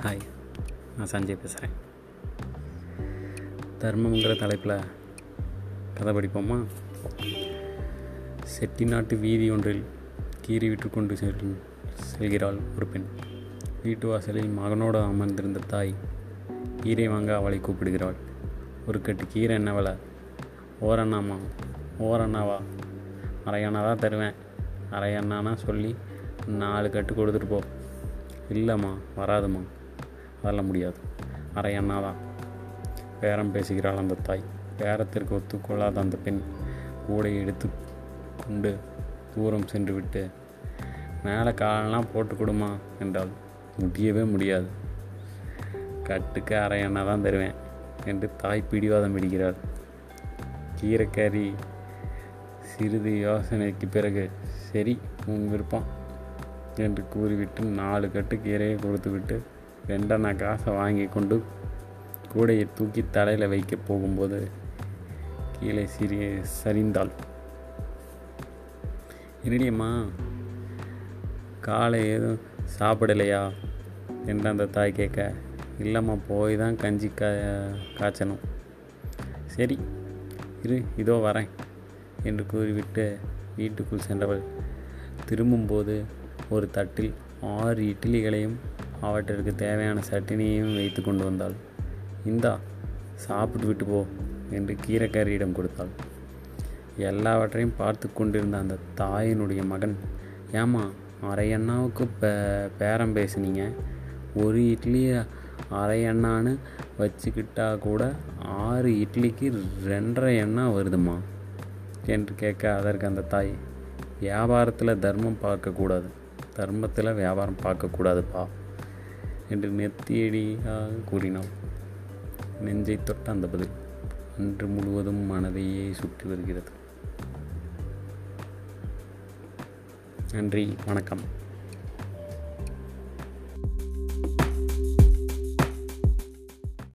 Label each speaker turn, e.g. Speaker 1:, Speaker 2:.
Speaker 1: Hi நான் சஞ்சய் பேசுகிறேன் தர்மங்கிற தலைப்பில் கதை படிப்போமா? செட்டிநாட்டு வீதி ஒன்றில் கீறி விட்டு கொண்டு செல்லும் செல்கிறாள் ஒரு பெண். வீட்டு வாசலில் மகனோடு அமர்ந்திருந்த தாய் கீரை வாங்க அவளை கூப்பிடுகிறாள். ஒரு கட்டு கீரை என்ன விலை? ஓரண்ணாமா? ஓரண்ணாவா? அரையண்ணா தான் தருவேன். அரையண்ணானா சொல்லி நாலு கட்டு கொடுத்துட்டு போ. இல்லைம்மா வராதும்மா. அதெல்லாம் முடியாது. அரை அண்ணா தான் பேரம் பேசுகிறாள் அந்த தாய். பேரத்திற்கு ஒத்துக்கொள்ளாத அந்த பெண் கூடை எடுத்து கொண்டு தூரம் சென்று விட்டு மேலே காலெல்லாம் போட்டு கொடுமா என்றால் முடியவே முடியாது. கட்டுக்கு அரை அண்ணா தான் தருவேன் என்று தாய் பிடிவாதம் பிடிக்கிறாள். கீரைக்கறி சிறிது யோசனைக்கு பிறகு சரி உன் விருப்பம் என்று கூறிவிட்டு நாலு கட்டு கீரையை கொடுத்துவிட்டு ரெண்டனா காசை வாங்கி கொண்டு கூடையை தூக்கி தலையில் வைக்க போகும்போது கீழே சிறிய சரிந்தாள். என்னடியம்மா காலை எதுவும் சாப்பிடலையா? என்று அந்த தாய் கேட்க இல்லைம்மா போய் தான் கஞ்சி கா காய்ச்சணும். சரி இரு இதோ வரேன் என்று கூறிவிட்டு வீட்டுக்குள் சென்றவள். திரும்பும்போது ஒரு தட்டில் ஆறு இட்லிகளையும் அவற்றிற்கு தேவையான சட்டினியையும் வைத்து கொண்டு வந்தாள். இந்தா சாப்பிட்டு விட்டு போ என்று கீரைக்காரியிடம் கொடுத்தாள். எல்லாவற்றையும் பார்த்து கொண்டிருந்த அந்த தாயினுடைய மகன் ஏமா அரை அண்ணாவுக்கு பே பேரம் பேசுனீங்க? ஒரு இட்லி அரை அண்ணான்னு வச்சுக்கிட்டா கூட ஆறு இட்லிக்கு ரெண்டரை எண்ணா வருதுமா என்று கேட்க அதற்கு அந்த தாய் வியாபாரத்தில் தர்மம் பார்க்கக்கூடாது. தர்மத்தில் வியாபாரம் பார்க்கக்கூடாதுப்பா. என்று நெத்தியடியாக கூறினாள். நெஞ்சை தொட்ட அந்த பதில் அன்று முழுவதும் மனதையே சுற்றி வருகிறது. நன்றி வணக்கம்.